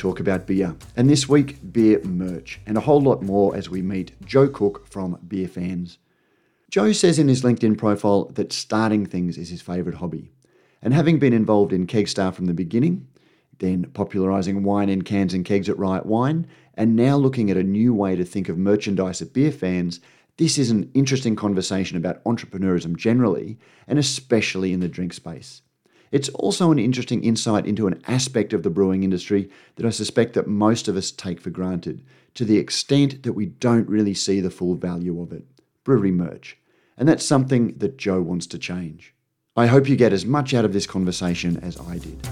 talk about beer. And this week, beer merch, and a whole lot more as we meet Joe Cook from Beer Fans. Joe says in his LinkedIn profile that starting things is his favourite hobby. And having been involved in Kegstar from the beginning, then popularising wine in cans and kegs at Riot Wine, and now looking at a new way to think of merchandise at beer fans, this is an interesting conversation about entrepreneurism generally, and especially in the drink space. It's also an interesting insight into an aspect of the brewing industry that I suspect that most of us take for granted, to the extent that we don't really see the full value of it. Brewery merch. And that's something that Joe wants to change. I hope you get as much out of this conversation as I did.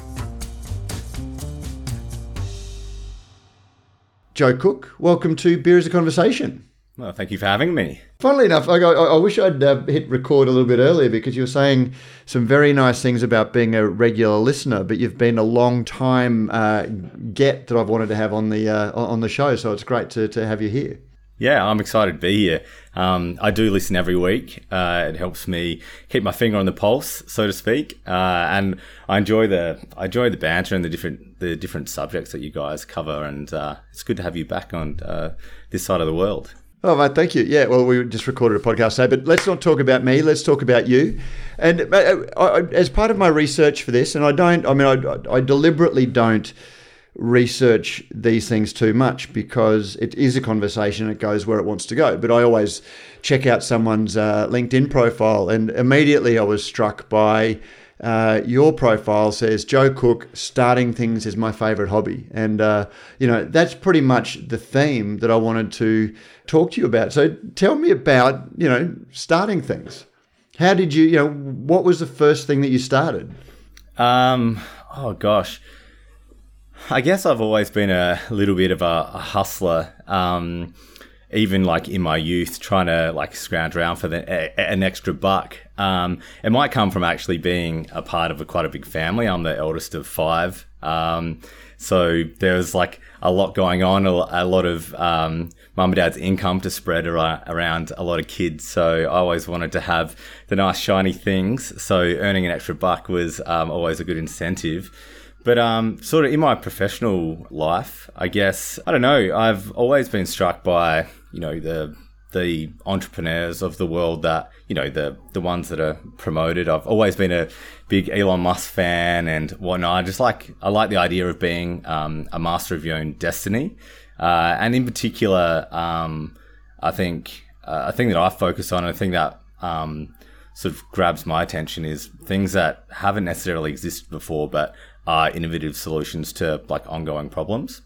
Joe Cook, welcome to Beer is a Conversation. Well, thank you for having me. Funnily enough, like, I, I wish I'd uh, hit record a little bit earlier because you were saying some very nice things about being a regular listener, but you've been a long time uh, get that I've wanted to have on the uh, on the show. So it's great to, to have you here. Yeah, I'm excited to be here. Um, I do listen every week. Uh, it helps me keep my finger on the pulse, so to speak, uh, and I enjoy the I enjoy the banter and the different the different subjects that you guys cover. And uh, it's good to have you back on uh, this side of the world. Oh, mate, thank you. Yeah, well, we just recorded a podcast today, but let's not talk about me. Let's talk about you. And uh, as part of my research for this, and I don't, I mean, I, I deliberately don't research these things too much because it is a conversation. It goes where it wants to go. But I always check out someone's uh, LinkedIn profile, and immediately I was struck by uh, your profile says Joe Cook starting things is my favorite hobby, and uh, you know that's pretty much the theme that I wanted to talk to you about. So tell me about you know starting things. How did you you know what was the first thing that you started? Um, oh gosh, I guess I've always been a little bit of a, a hustler. Um, even like in my youth, trying to like scrounge around for the, a, an extra buck. Um, it might come from actually being a part of a quite a big family. I'm the eldest of five. Um, so there was like a lot going on, a, lot of um, mum and dad's income to spread ar- around a lot of kids. So I always wanted to have the nice shiny things. So earning an extra buck was um, always a good incentive. But um, sort of in my professional life, I guess I don't know. I've always been struck by you know the the entrepreneurs of the world that you know the the ones that are promoted. I've always been a big Elon Musk fan and whatnot. I just like I like the idea of being um, a master of your own destiny, uh, and in particular, um, I think uh, a thing that I focus on, a thing that um, sort of grabs my attention is things that haven't necessarily existed before, but are innovative solutions to like ongoing problems,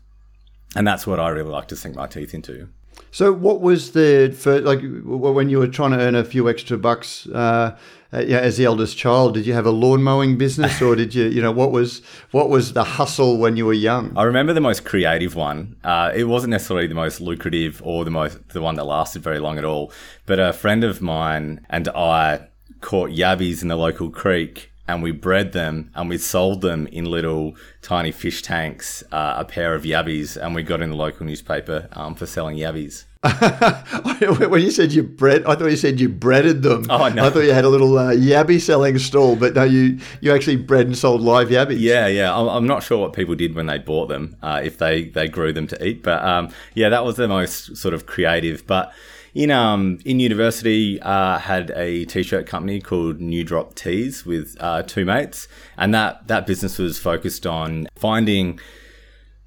and that's what I really like to sink my teeth into. So, what was the first, like when you were trying to earn a few extra bucks uh, yeah, as the eldest child? Did you have a lawn mowing business, or did you, you know, what was what was the hustle when you were young? I remember the most creative one. Uh, it wasn't necessarily the most lucrative or the most the one that lasted very long at all. But a friend of mine and I caught yabbies in the local creek and we bred them and we sold them in little tiny fish tanks, uh, a pair of yabbies, and we got in the local newspaper um, for selling yabbies. when you said you bred, I thought you said you breaded them. Oh no! I thought you had a little uh, yabby selling stall, but no, you you actually bred and sold live yabbies. Yeah, yeah. I'm not sure what people did when they bought them, uh, if they they grew them to eat, but um, yeah, that was the most sort of creative, but in um in university uh, had a t-shirt company called New Drop Tees with uh, two mates, and that that business was focused on finding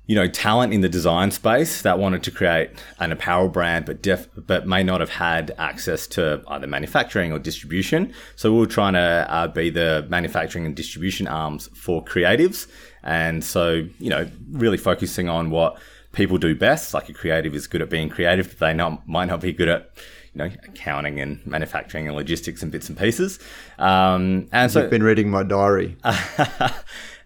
you know talent in the design space that wanted to create an apparel brand but def- but may not have had access to either manufacturing or distribution. So we were trying to uh, be the manufacturing and distribution arms for creatives. And so you know really focusing on what people do best. Like a creative is good at being creative, but they not, might not be good at you know accounting and manufacturing and logistics and bits and pieces. Um, and so you've been reading my diary.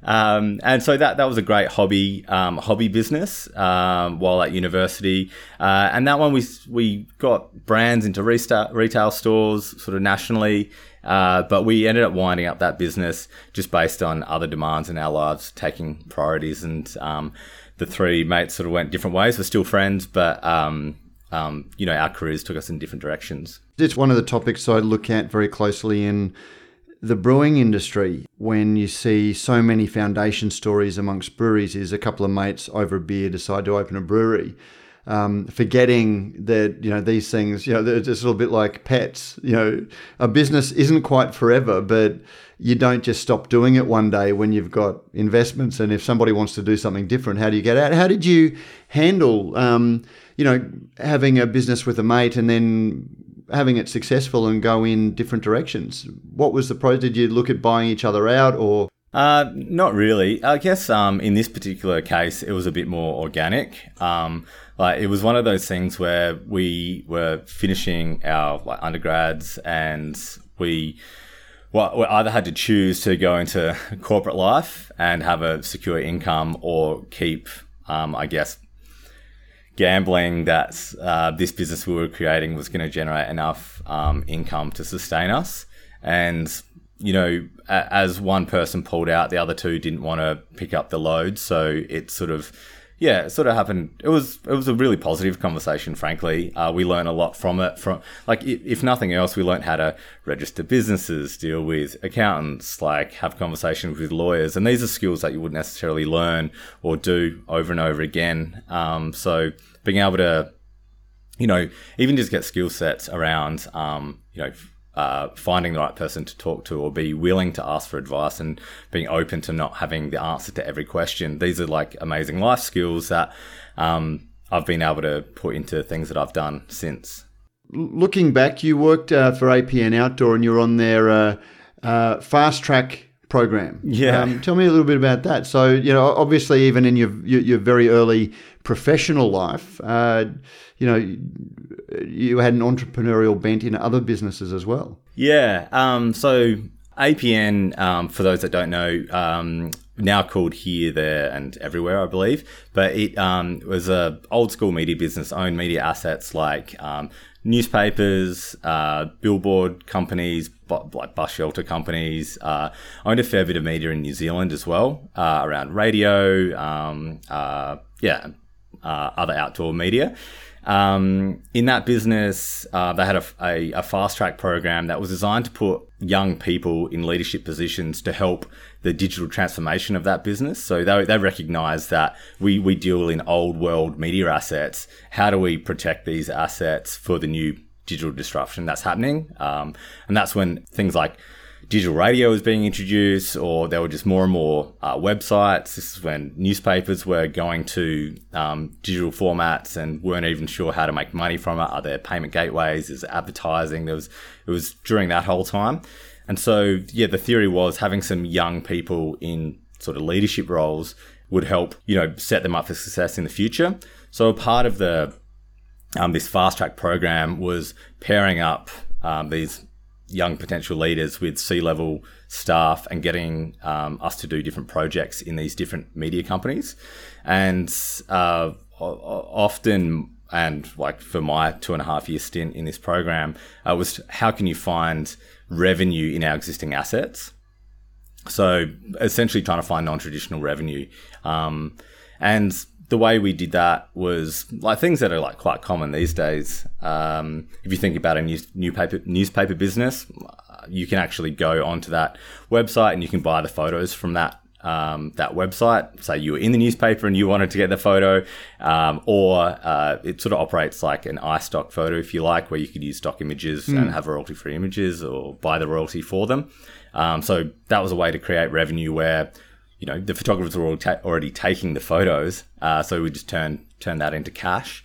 Um, and so that that was a great hobby um, hobby business um, while at university. Uh, and that one we we got brands into retail retail stores sort of nationally. Uh, but we ended up winding up that business just based on other demands in our lives taking priorities. And um, the three mates sort of went different ways. We're still friends, but um, um, you know our careers took us in different directions. It's one of the topics I look at very closely in the brewing industry when you see so many foundation stories amongst breweries is a couple of mates over a beer decide to open a brewery um, forgetting that you know these things you know just a little bit like pets you know a business isn't quite forever but you don't just stop doing it one day when you've got investments and if somebody wants to do something different how do you get out how did you handle um, you know having a business with a mate and then having it successful and go in different directions. What was the pro? Did you look at buying each other out or? Uh, not really. I guess um, in this particular case, it was a bit more organic. Um, like it was one of those things where we were finishing our like undergrads and we well, we either had to choose to go into corporate life and have a secure income or keep, um, I guess, gambling that uh, this business we were creating was going to generate enough um, income to sustain us. And, you know, a- as one person pulled out, the other two didn't want to pick up the load. So it sort of yeah, it sort of happened. It was it was a really positive conversation. Frankly, uh, we learned a lot from it. From like, if nothing else, we learned how to register businesses, deal with accountants, like have conversations with lawyers, and these are skills that you wouldn't necessarily learn or do over and over again. Um, so being able to, you know, even just get skill sets around, um, you know uh, finding the right person to talk to or be willing to ask for advice and being open to not having the answer to every question. These are like amazing life skills that um, I've been able to put into things that I've done since. Looking back, you worked uh, for APN Outdoor and you're on their uh, uh, fast track program. Yeah. Um, tell me a little bit about that. So, you know, obviously, even in your your, your very early professional life, uh, you know, you had an entrepreneurial bent in other businesses as well. Yeah. Um, so APN, um, for those that don't know, um, now called Here, There, and Everywhere, I believe. But it um, was a old school media business, owned media assets like um, newspapers, uh, billboard companies, like bus shelter companies. Uh, owned a fair bit of media in New Zealand as well, uh, around radio, um, uh, yeah, uh, other outdoor media. Um, in that business, uh, they had a, a, a, fast track program that was designed to put young people in leadership positions to help the digital transformation of that business. So they, they recognize that we, we deal in old world media assets. How do we protect these assets for the new digital disruption that's happening? Um, and that's when things like digital radio was being introduced, or there were just more and more uh, websites. This is when newspapers were going to um, digital formats and weren't even sure how to make money from it. Are there payment gateways? Is advertising? There was it was during that whole time, and so yeah, the theory was having some young people in sort of leadership roles would help you know set them up for success in the future. So a part of the um, this fast track program was pairing up um, these young potential leaders with C level staff and getting um, us to do different projects in these different media companies. And uh, often, and like for my two and a half year stint in this program, uh, was how can you find revenue in our existing assets? So essentially, trying to find non traditional revenue. Um, and the way we did that was like things that are like quite common these days. Um, if you think about a news, newspaper newspaper business, you can actually go onto that website and you can buy the photos from that um, that website. Say you were in the newspaper and you wanted to get the photo, um, or uh, it sort of operates like an iStock photo, if you like, where you could use stock images mm. and have royalty free images or buy the royalty for them. Um, so that was a way to create revenue where you know the photographers were already taking the photos, uh, so we just turned turned that into cash.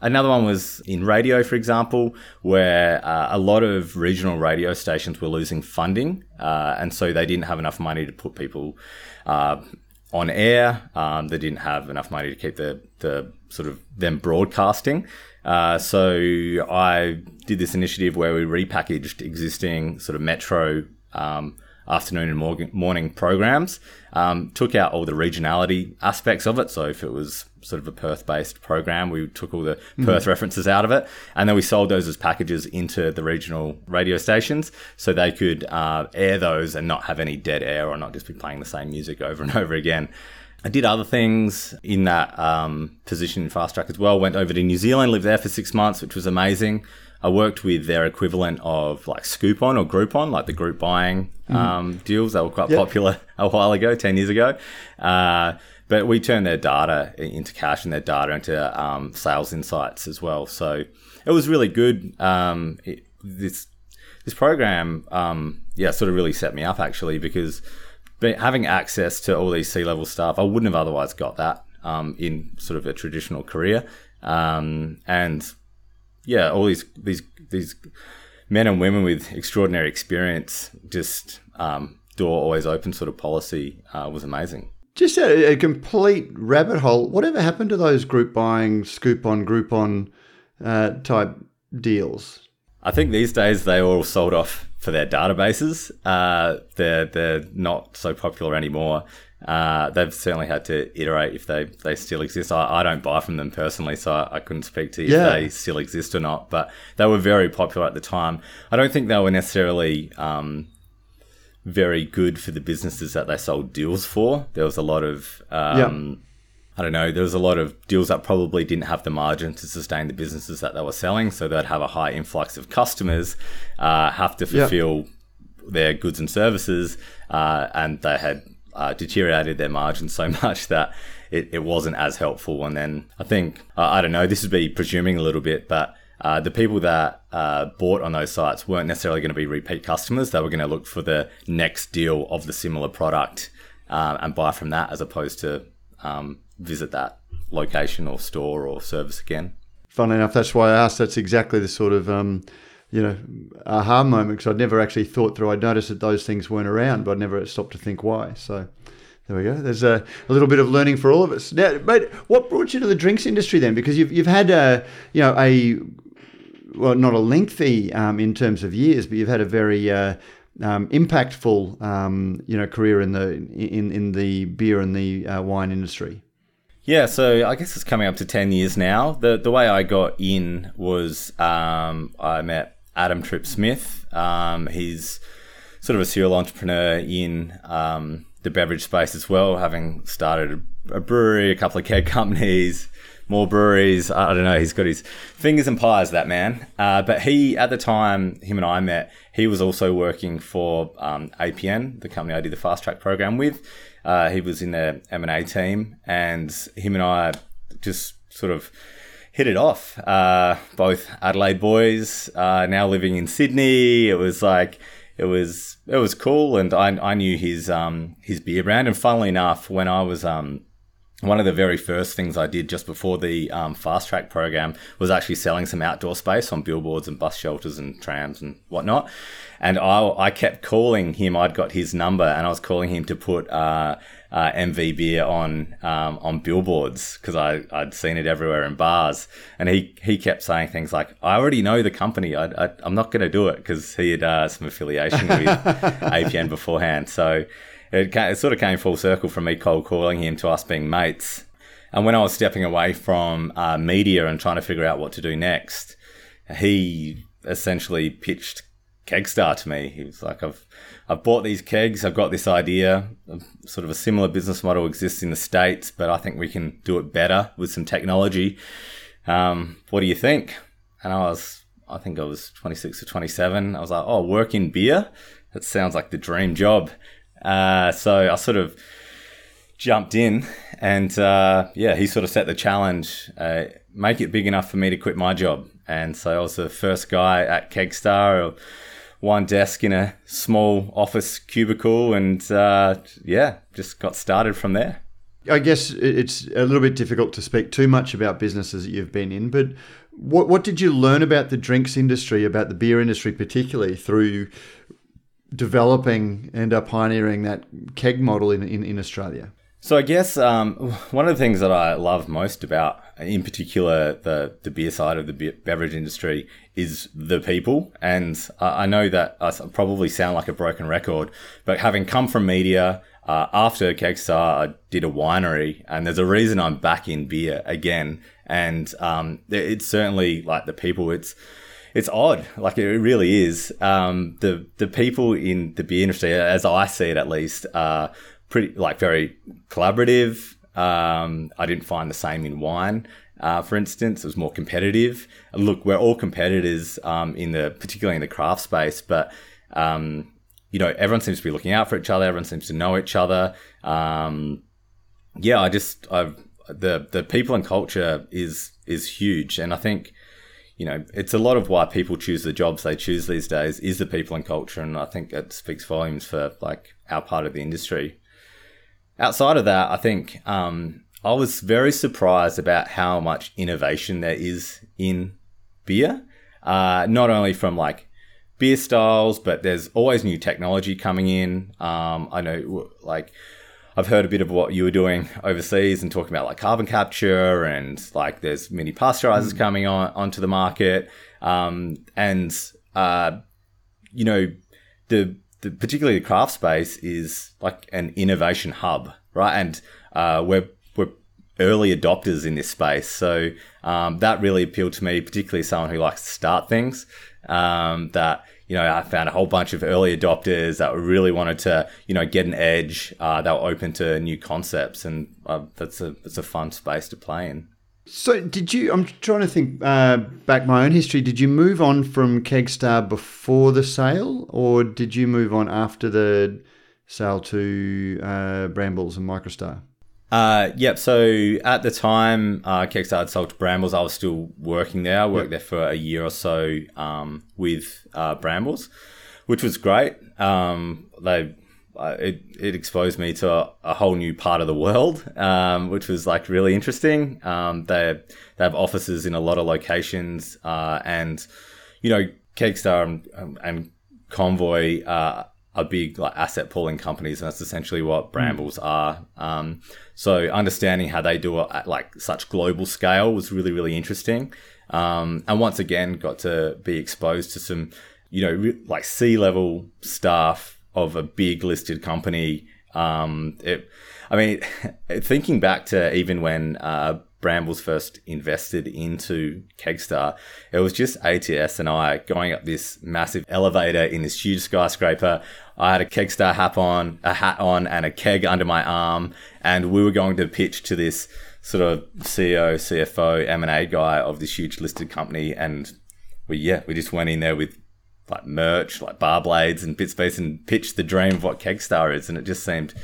Another one was in radio, for example, where uh, a lot of regional radio stations were losing funding, uh, and so they didn't have enough money to put people uh, on air. Um, they didn't have enough money to keep the the sort of them broadcasting. Uh, so I did this initiative where we repackaged existing sort of metro. Um, afternoon and morning, morning programs. Um, took out all the regionality aspects of it. So if it was sort of a Perth based program, we took all the Perth references out of it. And then we sold those as packages into the regional radio stations so they could uh, air those and not have any dead air or not just be playing the same music over and over again. I did other things in that um, position in Fast Track as well. Went over to New Zealand, lived there for six months, which was amazing. I worked with their equivalent of like Scoopon or Groupon, like the group buying um, deals. They were quite popular a while ago, 10 years ago. Uh, but we turned their data into cash and their data into um, sales insights as well. So it was really good. Um, it, this this program, um, yeah, sort of really set me up actually because having access to all these C level staff, I wouldn't have otherwise got that um, in sort of a traditional career. Um, and yeah, all these these these men and women with extraordinary experience, just um, door always open sort of policy uh, was amazing. Just a, a complete rabbit hole. Whatever happened to those group buying, Scoopon, group on uh, type deals? I think these days they all sold off for their databases. Uh, they're they're not so popular anymore. Uh, they've certainly had to iterate if they, they still exist. I, I don't buy from them personally, so I, I couldn't speak to if Yeah. they still exist or not. But they were very popular at the time. I don't think they were necessarily um, very good for the businesses that they sold deals for. There was a lot of um, I don't know, there was a lot of deals that probably didn't have the margin to sustain the businesses that they were selling. So they'd have a high influx of customers, uh, have to Yeah. fulfill their goods and services, uh, and they had uh, deteriorated their margins so much that it, it wasn't as helpful. And then I think, I don't know, this would be presuming a little bit, but uh, the people that uh, bought on those sites weren't necessarily going to be repeat customers. They were going to look for the next deal of the similar product um, and buy from that as opposed to um, visit that location or store or service again. Funnily enough, that's why I asked. That's exactly the sort of um, you know aha moment because I'd never actually thought through. I'd noticed that those things weren't around, but I'd never stopped to think why. So there we go. There's a, a little bit of learning for all of us. Now, but what brought you to the drinks industry then? Because you've you've had a you know a well not a lengthy um, in terms of years, but you've had a very uh, um, impactful um, you know career in the in in the beer and the uh, wine industry. Yeah, so I guess it's coming up to 10 years now. The the way I got in was um, I met Adam Trippe-Smith. Um, he's sort of a serial entrepreneur in um, the beverage space as well, having started a brewery, a couple of keg companies, more breweries. I don't know. He's got his fingers and pies, that man. Uh, but he, at the time, him and I met, he was also working for um, APN, the company I did the fast track program with. Uh, he was in the M&A team, and him and I just sort of hit it off. Uh, both Adelaide boys, uh, now living in Sydney. It was like it was it was cool, and I, I knew his um, his beer brand. And funnily enough, when I was um, one of the very first things I did just before the um, fast track program was actually selling some outdoor space on billboards and bus shelters and trams and whatnot. And I, I kept calling him. I'd got his number, and I was calling him to put uh, uh, MV beer on um, on billboards because I I'd seen it everywhere in bars. And he he kept saying things like, "I already know the company. I, I I'm not going to do it because he had uh, some affiliation with APN beforehand." So it, ca it sort of came full circle from me cold calling him to us being mates. And when I was stepping away from uh, media and trying to figure out what to do next, he essentially pitched Kegstar to me. He was like, "I've I've bought these kegs. I've got this idea. Sort of a similar business model exists in the states, but I think we can do it better with some technology. Um, what do you think?" And I was, I think I was 26 or 27. I was like, "Oh, work in beer? That sounds like the dream job." Uh, so I sort of jumped in, and uh, yeah, he sort of set the challenge: uh, make it big enough for me to quit my job. And so I was the first guy at Kegstar, one desk in a small office cubicle, and uh, yeah, just got started from there. I guess it's a little bit difficult to speak too much about businesses that you've been in, but what what did you learn about the drinks industry, about the beer industry particularly, through developing and pioneering that keg model in, in, in Australia? So I guess um, one of the things that I love most about, in particular, the the beer side of the beverage industry is the people. And I, I know that I probably sound like a broken record, but having come from media uh, after Kegstar, I did a winery, and there's a reason I'm back in beer again. And um, it's certainly like the people. It's it's odd, like it really is. Um, the the people in the beer industry, as I see it at least, are pretty like very collaborative. Um, I didn't find the same in wine. Uh, for instance, it was more competitive. Look, we're all competitors um, in the particularly in the craft space, but um, you know everyone seems to be looking out for each other. Everyone seems to know each other. Um, yeah, I just I've the the people and culture is is huge, and I think you know it's a lot of why people choose the jobs they choose these days is the people and culture, and I think it speaks volumes for like our part of the industry outside of that, I think um, I was very surprised about how much innovation there is in beer. Uh, not only from like beer styles, but there's always new technology coming in. Um, I know, like, I've heard a bit of what you were doing overseas and talking about like carbon capture and like there's mini pasteurizers mm. coming on onto the market. Um, and, uh, you know, the the, particularly the craft space is like an innovation hub, right? And uh, we're we're early adopters in this space, so um, that really appealed to me, particularly someone who likes to start things. Um, that you know, I found a whole bunch of early adopters that really wanted to, you know, get an edge. Uh, they were open to new concepts, and uh, that's a that's a fun space to play in. So, did you? I'm trying to think uh, back my own history. Did you move on from Kegstar before the sale, or did you move on after the sale to uh, Brambles and Microstar? Uh, yep. So at the time uh, Kegstar had sold to Brambles, I was still working there. I worked yep. there for a year or so um, with uh, Brambles, which was great. Um, they it, it exposed me to a, a, whole new part of the world, um, which was like really interesting. Um, they they have offices in a lot of locations, uh, and you know, Kegstar and, and Convoy uh, are big like asset pooling companies, and that's essentially what hmm. Brambles mm. are. Um, so understanding how they do it at like such global scale was really really interesting. Um, and once again, got to be exposed to some, you know, re- like C level staff of a big listed company. Um, it, I mean, thinking back to even when uh, Brambles first invested into Kegstar, it was just ATS and I going up this massive elevator in this huge skyscraper. I had a Kegstar hat on, a hat on, and a keg under my arm, and we were going to pitch to this sort of CEO, CFO, M and A guy of this huge listed company, and we yeah, we just went in there with like merch, like bar blades and bit space, and pitched the dream of what Kegstar is, and it just seemed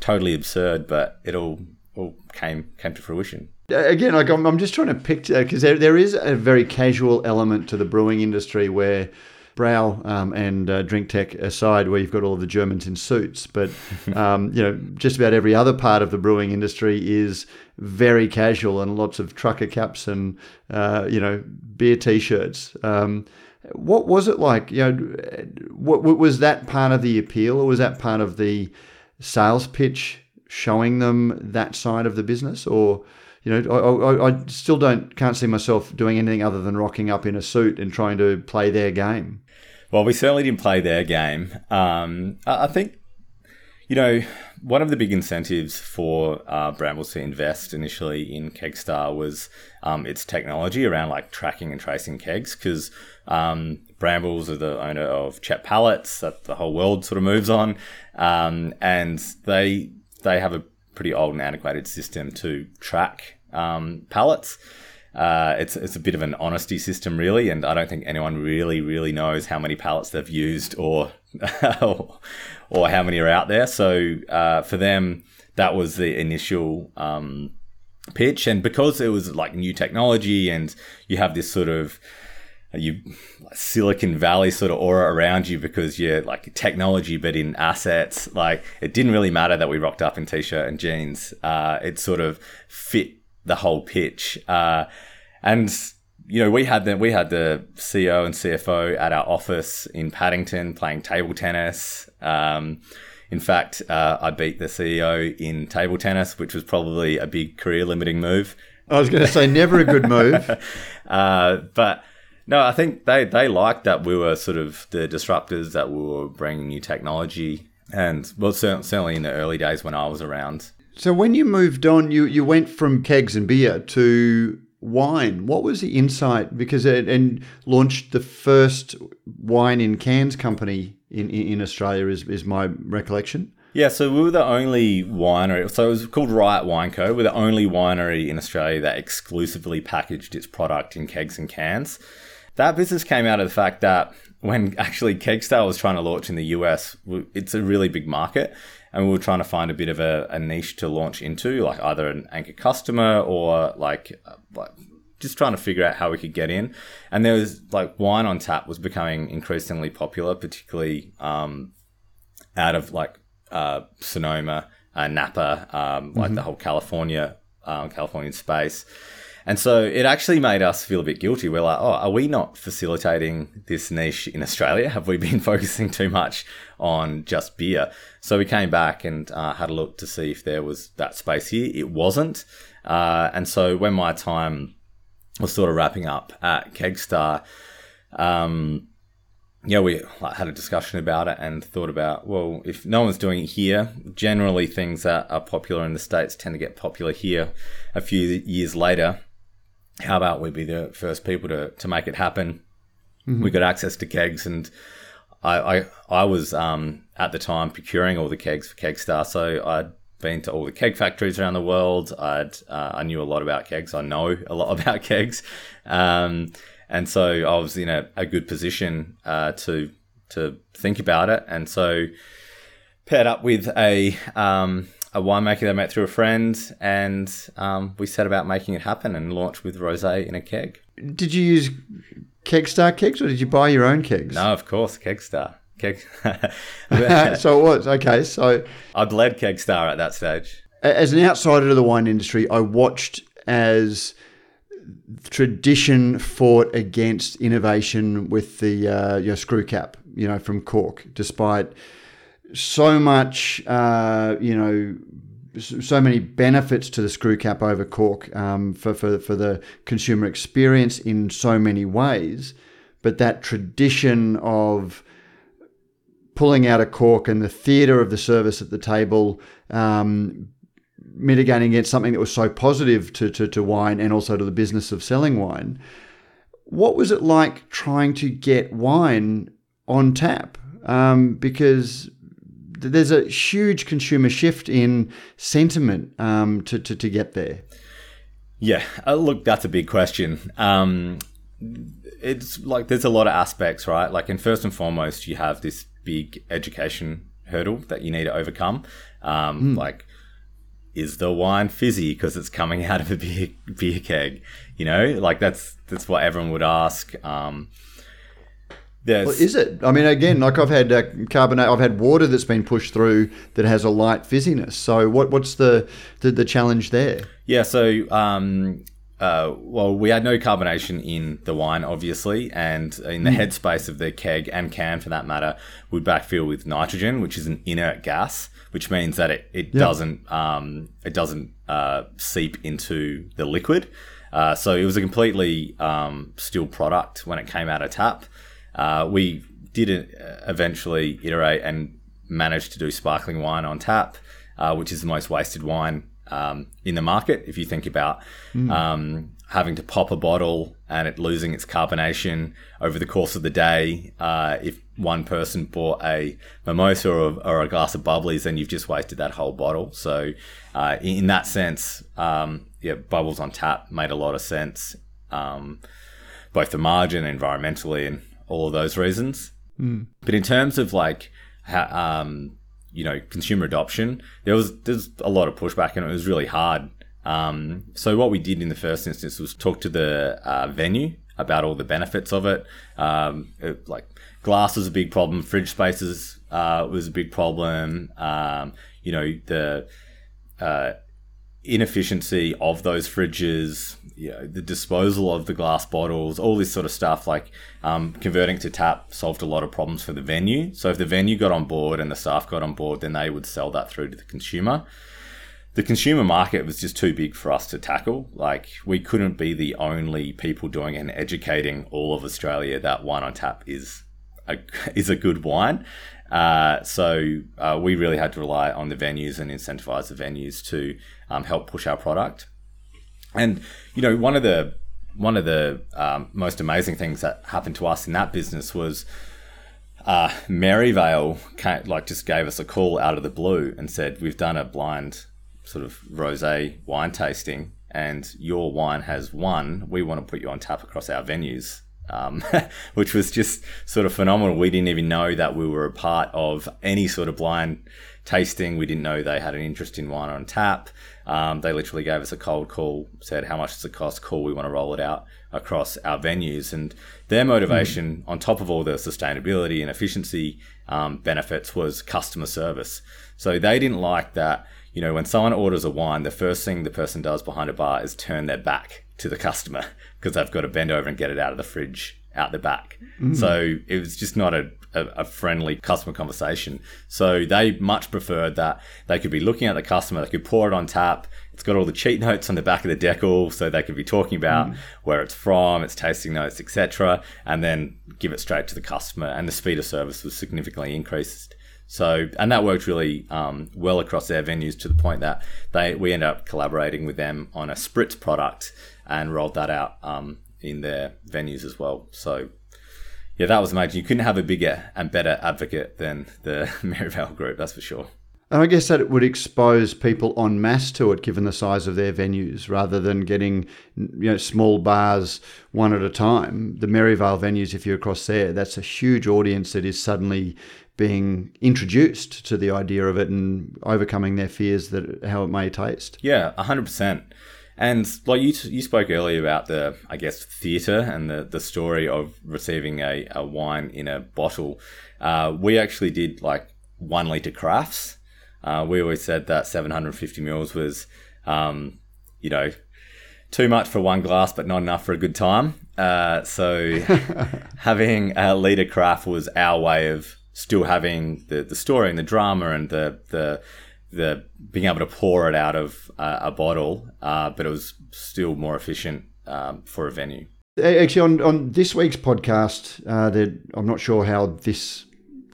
totally absurd, but it all all came came to fruition. Again, like I'm, I'm just trying to picture because there, there is a very casual element to the brewing industry where Brow um, and uh, drinktec aside, where you've got all of the Germans in suits, but um, you know, just about every other part of the brewing industry is very casual and lots of trucker caps and uh, you know beer t-shirts. Um, what was it like? You know, what, was that part of the appeal, or was that part of the sales pitch showing them that side of the business, or you know, I, I, I, still don't can't see myself doing anything other than rocking up in a suit and trying to play their game. Well, we certainly didn't play their game. Um, I think, you know, one of the big incentives for uh, Brambles to invest initially in Kegstar was um, its technology around like tracking and tracing kegs because um, Brambles are the owner of CHEP Pallets that the whole world sort of moves on, um, and they they have a pretty old and antiquated system to track um, pallets. Uh, it's it's a bit of an honesty system, really, and I don't think anyone really really knows how many pallets they've used or or how many are out there. So uh, for them, that was the initial um, pitch, and because it was like new technology, and you have this sort of you Silicon Valley sort of aura around you because you're like technology, but in assets. Like it didn't really matter that we rocked up in t-shirt and jeans. Uh, it sort of fit the whole pitch. Uh, and you know, we had the we had the CEO and CFO at our office in Paddington playing table tennis. Um, In fact, uh, I beat the CEO in table tennis, which was probably a big career limiting move. I was going to say never a good move. uh, but no, I think they, they liked that we were sort of the disruptors, that we were bringing new technology. And well, certainly in the early days when I was around. So when you moved on, you, you went from kegs and beer to wine. What was the insight? Because it and launched the first wine in cans company in, in Australia is, is my recollection. Yeah, so we were the only winery. So it was called Riot Wine Co. We're the only winery in Australia that exclusively packaged its product in kegs and cans. That business came out of the fact that when actually Kegstar was trying to launch in the US, it's a really big market, and we were trying to find a bit of a, a niche to launch into, like either an anchor customer or like, like just trying to figure out how we could get in. And there was like wine on tap was becoming increasingly popular, particularly um, out of like uh, Sonoma, uh, Napa, um, like mm-hmm. the whole California, uh, Californian space. And so it actually made us feel a bit guilty. We're like, oh, are we not facilitating this niche in Australia? Have we been focusing too much on just beer? So we came back and uh, had a look to see if there was that space here. It wasn't. Uh, and so when my time was sort of wrapping up at Kegstar, um, yeah, we had a discussion about it and thought about, well, if no one's doing it here, generally things that are popular in the States tend to get popular here a few years later. How about we be the first people to, to make it happen? Mm-hmm. We got access to kegs, and I I, I was um, at the time procuring all the kegs for Kegstar, so I'd been to all the keg factories around the world. I'd uh, I knew a lot about kegs. I know a lot about kegs. Um, and so I was in a, a good position uh, to to think about it, and so paired up with a um, a winemaker that I met through a friend, and um, we set about making it happen and launched with rosé in a keg. Did you use Kegstar kegs, or did you buy your own kegs? No, of course, Kegstar. Keg. so it was okay. So I'd led Kegstar at that stage. As an outsider to the wine industry, I watched as tradition fought against innovation with the uh, your screw cap, you know, from cork, despite so much, uh, you know, so many benefits to the screw cap over cork um, for, for, for the consumer experience in so many ways. But that tradition of pulling out a cork and the theatre of the service at the table um, mitigating against something that was so positive to, to, to wine and also to the business of selling wine. What was it like trying to get wine on tap? Um, because there's a huge consumer shift in sentiment um, to, to, to get there. Yeah, uh, look, that's a big question. Um, it's like there's a lot of aspects, right? Like, and first and foremost, you have this big education hurdle that you need to overcome. Um, mm. Like, is the wine fizzy because it's coming out of a beer, beer keg? You know, like that's that's what everyone would ask. Um, well, is it? I mean, again, like I've had uh, carbonate, I've had water that's been pushed through that has a light fizziness. So, what what's the the, the challenge there? Yeah, so um, uh, well, we had no carbonation in the wine, obviously, and in the mm. headspace of the keg and can, for that matter, we backfill with nitrogen, which is an inert gas which means that it, it doesn't um, it doesn't uh, seep into the liquid. Uh, so it was a completely um, still product when it came out of tap. Uh, we did uh, eventually iterate and manage to do sparkling wine on tap, uh, which is the most wasted wine um, in the market. If you think about mm. having to pop a bottle and it losing its carbonation over the course of the day, uh, if one person bought a mimosa or, or, a glass of bubblies, then you've just wasted that whole bottle. So, uh, in that sense, um, yeah, bubbles on tap made a lot of sense, um, both the margin, environmentally, and all of those reasons. Mm. But in terms of like, how, um, you know, consumer adoption, there was there's a lot of pushback, and it was really hard. Um, so what we did in the first instance was talk to the uh, venue about all the benefits of it, um, it like glass was a big problem. Fridge spaces uh, was a big problem. Um, you know the uh, inefficiency of those fridges. you know, the disposal of the glass bottles, all this sort of stuff, like um, converting to tap solved a lot of problems for the venue. So if the venue got on board and the staff got on board, then they would sell that through to the consumer. The consumer market was just too big for us to tackle. Like we couldn't be the only people doing and educating all of Australia that wine on tap is a, is a good wine. Uh, so uh, we really had to rely on the venues and incentivize the venues to um, help push our product. And you know, one of the one of the um, most amazing things that happened to us in that business was uh, Merivale came, like just gave us a call out of the blue and said, "We've done a blind sort of rosé wine tasting, and your wine has won. We want to put you on tap across our venues." Um, which was just sort of phenomenal. We didn't even know that we were a part of any sort of blind tasting. We didn't know they had an interest in wine on tap. Um, they literally gave us a cold call, said, How much does it cost? Cool, we want to roll it out across our venues. And their motivation, mm. on top of all the sustainability and efficiency um, benefits, was customer service. So they didn't like that, you know, when someone orders a wine, the first thing the person does behind a bar is turn their back to the customer because they've got to bend over and get it out of the fridge out the back. Mm. So it was just not a, a, a, friendly customer conversation. So they much preferred that they could be looking at the customer, they could pour it on tap. It's got all the cheat notes on the back of the decal, so they could be talking about mm. where it's from, its tasting notes, etc., and then give it straight to the customer. And the speed of service was significantly increased. So, and that worked really um, well across their venues to the point that they we ended up collaborating with them on a spritz product and rolled that out um, in their venues as well. So yeah, that was amazing. You couldn't have a bigger and better advocate than the Merivale Group, that's for sure. And I guess that it would expose people en masse to it, given the size of their venues, rather than getting you know small bars one at a time. The Merivale venues, if you're across there, that's a huge audience that is suddenly being introduced to the idea of it and overcoming their fears that how it may taste. Yeah, hundred percent. And like you, you spoke earlier about the, I guess, theatre and the, the story of receiving a, a wine in a bottle. Uh, we actually did like one litre crafts. Uh, we always said that 750 mils was, um, you know, too much for one glass, but not enough for a good time. Uh, so having a litre craft was our way of still having the, the story and the drama and the, the the being able to pour it out of a bottle, uh, but it was still more efficient um, for a venue. Actually, on, on this week's podcast, uh, I'm not sure how this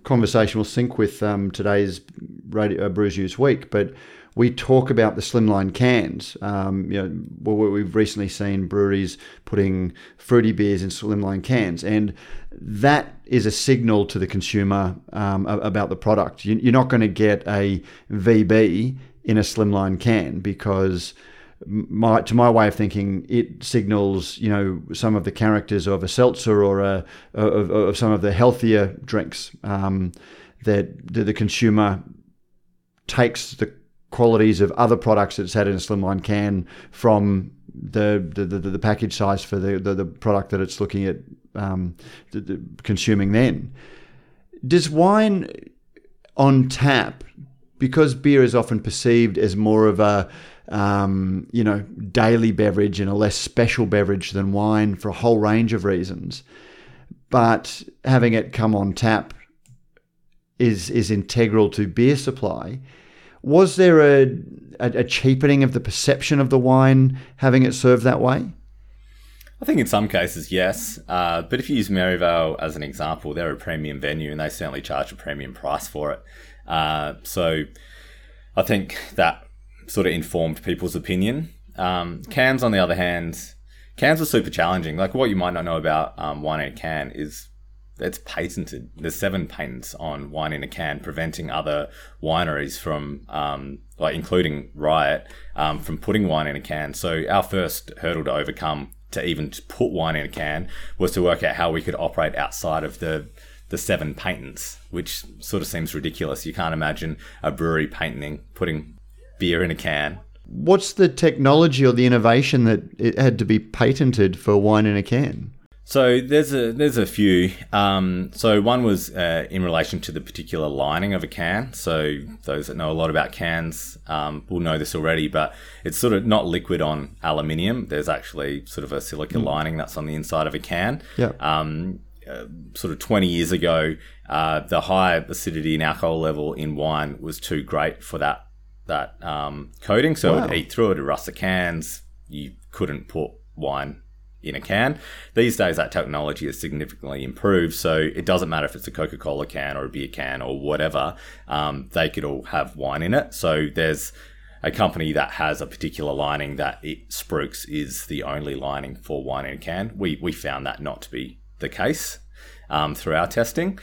conversation will sync with um, today's radio, uh, Brews News Week, but we talk about the slimline cans. Um, you know, we've recently seen breweries putting fruity beers in slimline cans, and that is a signal to the consumer um, about the product. You're not going to get a VB in a slimline can because my, to my way of thinking, it signals you know some of the characters of a seltzer or a of, of some of the healthier drinks um, that the consumer takes the qualities of other products that's had in a slimline can from the the, the, the package size for the, the, the, product that it's looking at um, consuming then. Does wine on tap, because beer is often perceived as more of a um, you know daily beverage and a less special beverage than wine for a whole range of reasons, but having it come on tap is is integral to beer supply was there a, a, a cheapening of the perception of the wine having it served that way? I think in some cases, yes. Uh, but if you use Merivale as an example, they're a premium venue and they certainly charge a premium price for it. Uh, so I think that sort of informed people's opinion. Um, cans, on the other hand, cans are super challenging. Like what you might not know about um, wine in a can is it's patented. There's seven patents on wine in a can, preventing other wineries from, um, like including Riot, um, from putting wine in a can. So our first hurdle to overcome to even put wine in a can was to work out how we could operate outside of the the seven patents, which sort of seems ridiculous. You can't imagine a brewery patenting putting beer in a can. What's the technology or the innovation that it had to be patented for wine in a can? So there's a there's a few. Um, so one was uh, in relation to the particular lining of a can. So those that know a lot about cans um, will know this already, but it's sort of not liquid on aluminium. There's actually sort of a silica lining that's on the inside of a can. Yeah. Um, uh, sort of 20 years ago, uh, the high acidity and alcohol level in wine was too great for that that um, coating, so it Wow. would eat through it, it'd rust the cans. You couldn't put wine in a can. These days, that technology has significantly improved, so it doesn't matter if it's a Coca Cola can or a beer can or whatever, um, they could all have wine in it. So there's a company that has a particular lining that it Spruks is the only lining for wine in a can. We, we found that not to be the case um, through our testing.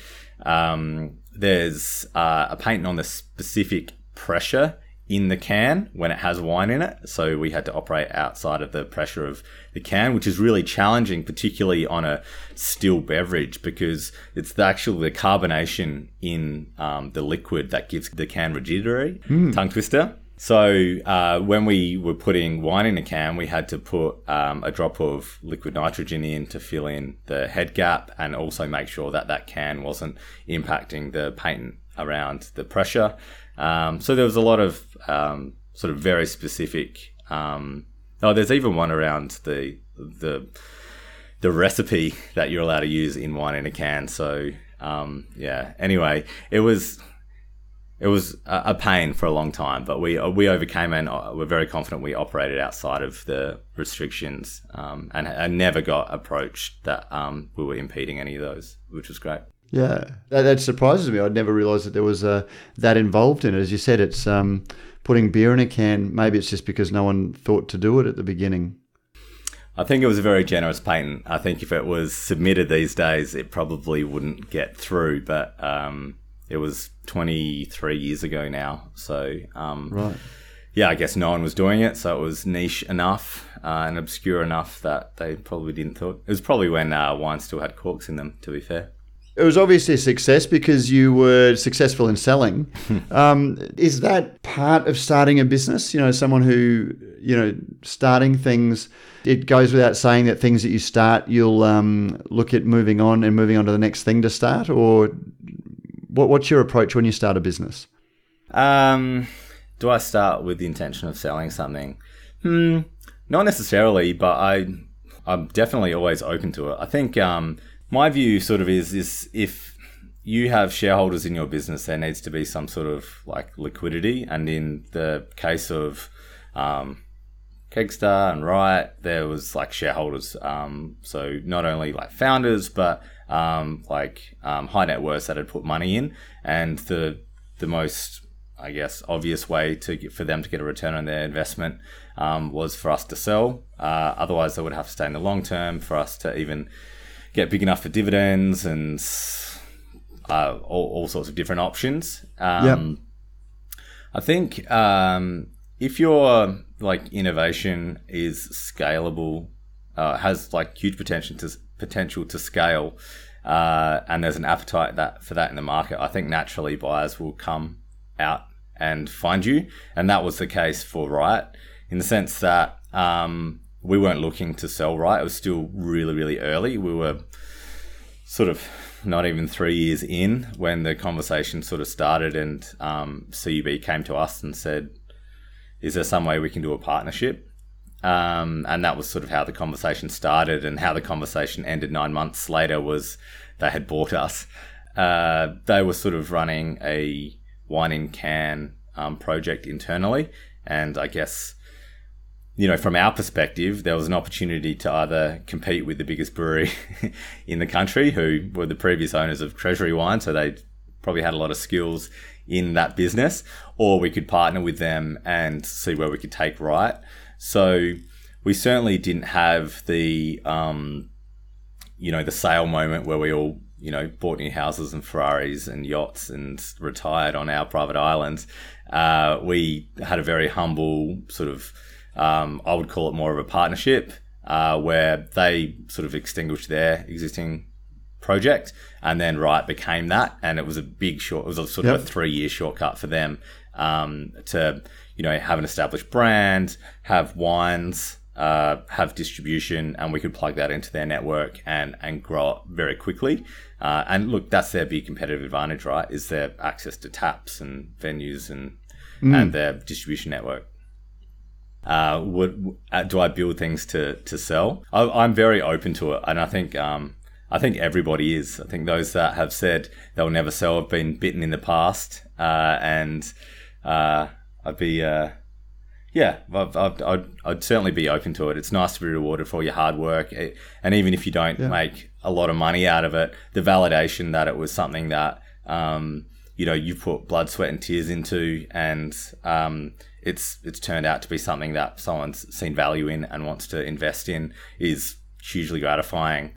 Um, there's uh, a patent on the specific pressure in the can when it has wine in it. So we had to operate outside of the pressure of the can, which is really challenging, particularly on a still beverage, because it's the actual the carbonation in um, the liquid that gives the can rigidity, tongue twister. So uh, when we were putting wine in a can, we had to put um, a drop of liquid nitrogen in to fill in the head gap and also make sure that that can wasn't impacting the patent around the pressure. Um, so there was a lot of um, sort of very specific. Um, oh, there's even one around the the the recipe that you're allowed to use in wine in a can. So um, yeah. Anyway, it was it was a pain for a long time, but we we overcame and uh, we're very confident we operated outside of the restrictions um, and, and never got approached that um, we were impeding any of those, which was great. Yeah, that, that surprises me. I'd never realised that there was uh, that involved in it. As you said, it's um, putting beer in a can. Maybe it's just because no one thought to do it at the beginning. I think it was a very generous patent. I think if it was submitted these days, it probably wouldn't get through, but um, it was 23 years ago now. So, um, Right. yeah, I guess no one was doing it, so it was niche enough uh, and obscure enough that they probably didn't thought. It was probably when uh, wine still had corks in them. To be fair, It was obviously a success because you were successful in selling. um, is that part of starting a business? You know, someone who, you know, starting things, it goes without saying that things that you start, you'll um, look at moving on and moving on to the next thing to start? Or what, what's your approach when you start a business? um, do I start with the intention of selling something? Hmm, not necessarily, but I, I'm definitely always open to it. I think um, my view sort of is is if you have shareholders in your business, there needs to be some sort of like liquidity, and in the case of um, Kegstar and Riot, there was like shareholders. Um, so not only like founders, but um, like um, high net worths that had put money in, and the the most I guess obvious way to get, for them to get a return on their investment um, was for us to sell. Uh, otherwise, they would have to stay in the long term for us to even get big enough for dividends and uh, all, all sorts of different options. Um, I think um, if your like innovation is scalable, uh, has like huge potential to potential to scale, uh, and there's an appetite that for that in the market, I think naturally buyers will come out and find you, and that was the case for Riot, in the sense that um, we weren't looking to sell right. It was still really really early. We were sort of not even three years in when the conversation sort of started, and um, CUB came to us and said, "Is there some way we can do a partnership?" Um, and that was sort of how the conversation started, and how the conversation ended nine months later was they had bought us. Uh, they were sort of running a wine in can um, project internally, and I guess you know, from our perspective, there was an opportunity to either compete with the biggest brewery in the country, who were the previous owners of Treasury Wine, so they probably had a lot of skills in that business, or we could partner with them and see where we could take right. So we certainly didn't have the, um, you know, the sale moment where we all, you know, bought new houses and Ferraris and yachts and retired on our private islands. Uh, we had a very humble sort of um, I would call it more of a partnership uh, where they sort of extinguished their existing project and then Riot became that. And it was a big short, it was a sort of a three year shortcut for them um, to, you know, have an established brand, have wines uh, have distribution and we could plug that into their network and, and grow it very quickly. Uh, and look, that's their big competitive advantage, right? Is their access to taps and venues and, and their distribution network. Uh, would uh, do I build things to to sell? I, I'm very open to it, and I think um, I think everybody is. I think those that have said they'll never sell have been bitten in the past, uh, and uh, I'd be uh, yeah, I'd, I'd, I'd, I'd certainly be open to it. It's nice to be rewarded for your hard work, It- and even if you don't make a lot of money out of it, the validation that it was something that um, you know you put blood, sweat, and tears into, and um, it's it's turned out to be something that someone's seen value in and wants to invest in is hugely gratifying.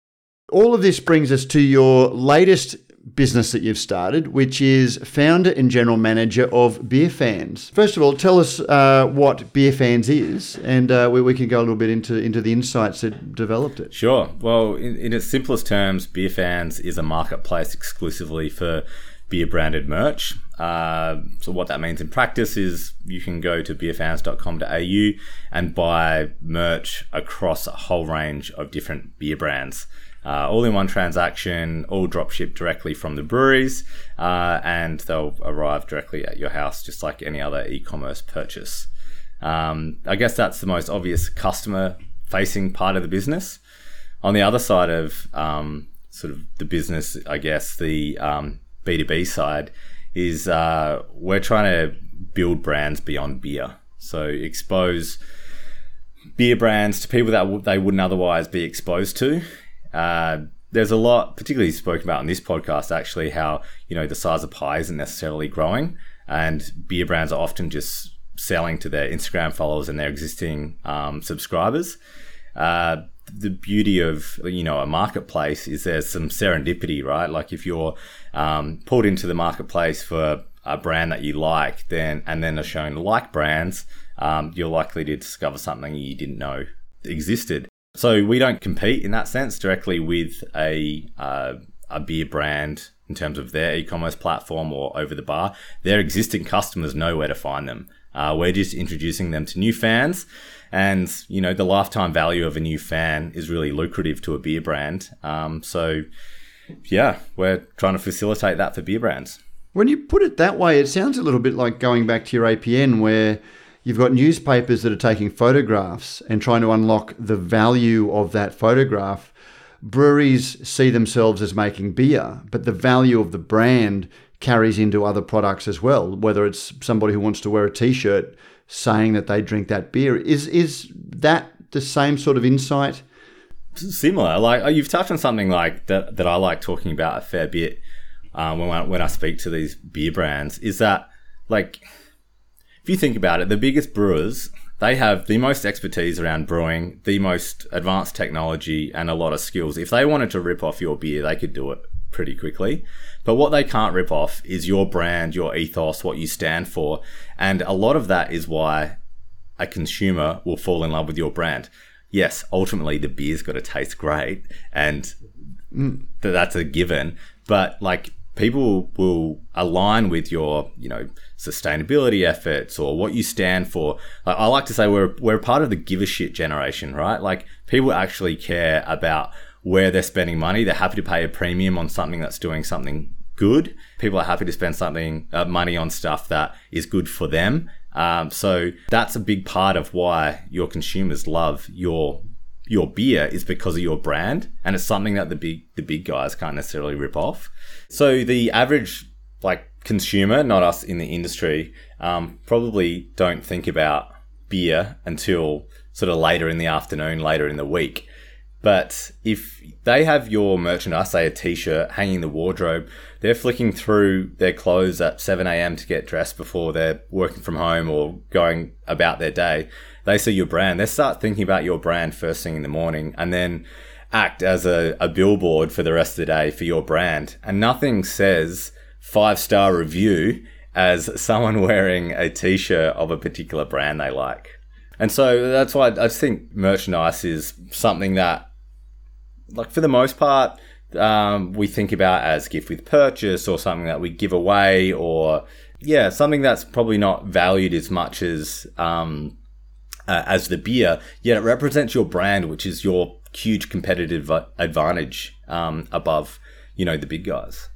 All of this brings us to your latest business that you've started, which is founder and general manager of Beer Fans. First of all, tell us uh, what Beer Fans is, and uh, we, we can go a little bit into, into the insights that developed it. Sure. Well, in, in its simplest terms, Beer Fans is a marketplace exclusively for beer branded merch. Uh, so, what that means in practice is you can go to beerfans.com.au and buy merch across a whole range of different beer brands. Uh, all in one transaction, all drop shipped directly from the breweries, uh, and they'll arrive directly at your house just like any other e commerce purchase. Um, I guess that's the most obvious customer facing part of the business. On the other side of um, sort of the business, I guess the um, B2B side is uh, we're trying to build brands beyond beer. So expose beer brands to people that w- they wouldn't otherwise be exposed to. Uh, there's a lot, particularly spoken about in this podcast, actually, how you know the size of pie isn't necessarily growing, and beer brands are often just selling to their Instagram followers and their existing um, subscribers. Uh, the beauty of you know a marketplace is there's some serendipity, right? Like if you're um, pulled into the marketplace for a brand that you like, then and then are shown like brands, um, you're likely to discover something you didn't know existed. So we don't compete in that sense directly with a uh, a beer brand in terms of their e-commerce platform or over the bar. Their existing customers know where to find them. Uh, we're just introducing them to new fans, and you know the lifetime value of a new fan is really lucrative to a beer brand. Um, so yeah, we're trying to facilitate that for beer brands. When you put it that way, it sounds a little bit like going back to your APN where you've got newspapers that are taking photographs and trying to unlock the value of that photograph. Breweries see themselves as making beer, but the value of the brand carries into other products as well, whether it's somebody who wants to wear a t-shirt saying that they drink that beer. Is is that the same sort of insight? similar. Like uh, you've touched on something like that that I like talking about a fair bit um, when I, when I speak to these beer brands is that like if you think about it, the biggest brewers they have the most expertise around brewing, the most advanced technology, and a lot of skills. If they wanted to rip off your beer, they could do it pretty quickly. But what they can't rip off is your brand, your ethos, what you stand for, and a lot of that is why a consumer will fall in love with your brand. Yes, ultimately the beer's got to taste great, and th- that's a given. But like people will align with your, you know, sustainability efforts or what you stand for. Like, I like to say we're we're part of the give a shit generation, right? Like people actually care about where they're spending money. They're happy to pay a premium on something that's doing something good. People are happy to spend something uh, money on stuff that is good for them. Um, so that's a big part of why your consumers love your your beer is because of your brand, and it's something that the big the big guys can't necessarily rip off. So the average like consumer, not us in the industry, um, probably don't think about beer until sort of later in the afternoon, later in the week. But if they have your merchandise, say a t-shirt hanging in the wardrobe, they're flicking through their clothes at 7 a.m. to get dressed before they're working from home or going about their day. They see your brand. They start thinking about your brand first thing in the morning and then act as a, a billboard for the rest of the day for your brand. And nothing says five star review as someone wearing a t-shirt of a particular brand they like. And so that's why I think merchandise is something that, like for the most part, um, we think about as gift with purchase or something that we give away or yeah, something that's probably not valued as much as um, uh, as the beer, yet it represents your brand, which is your huge competitive advantage um, above, you know, the big guys.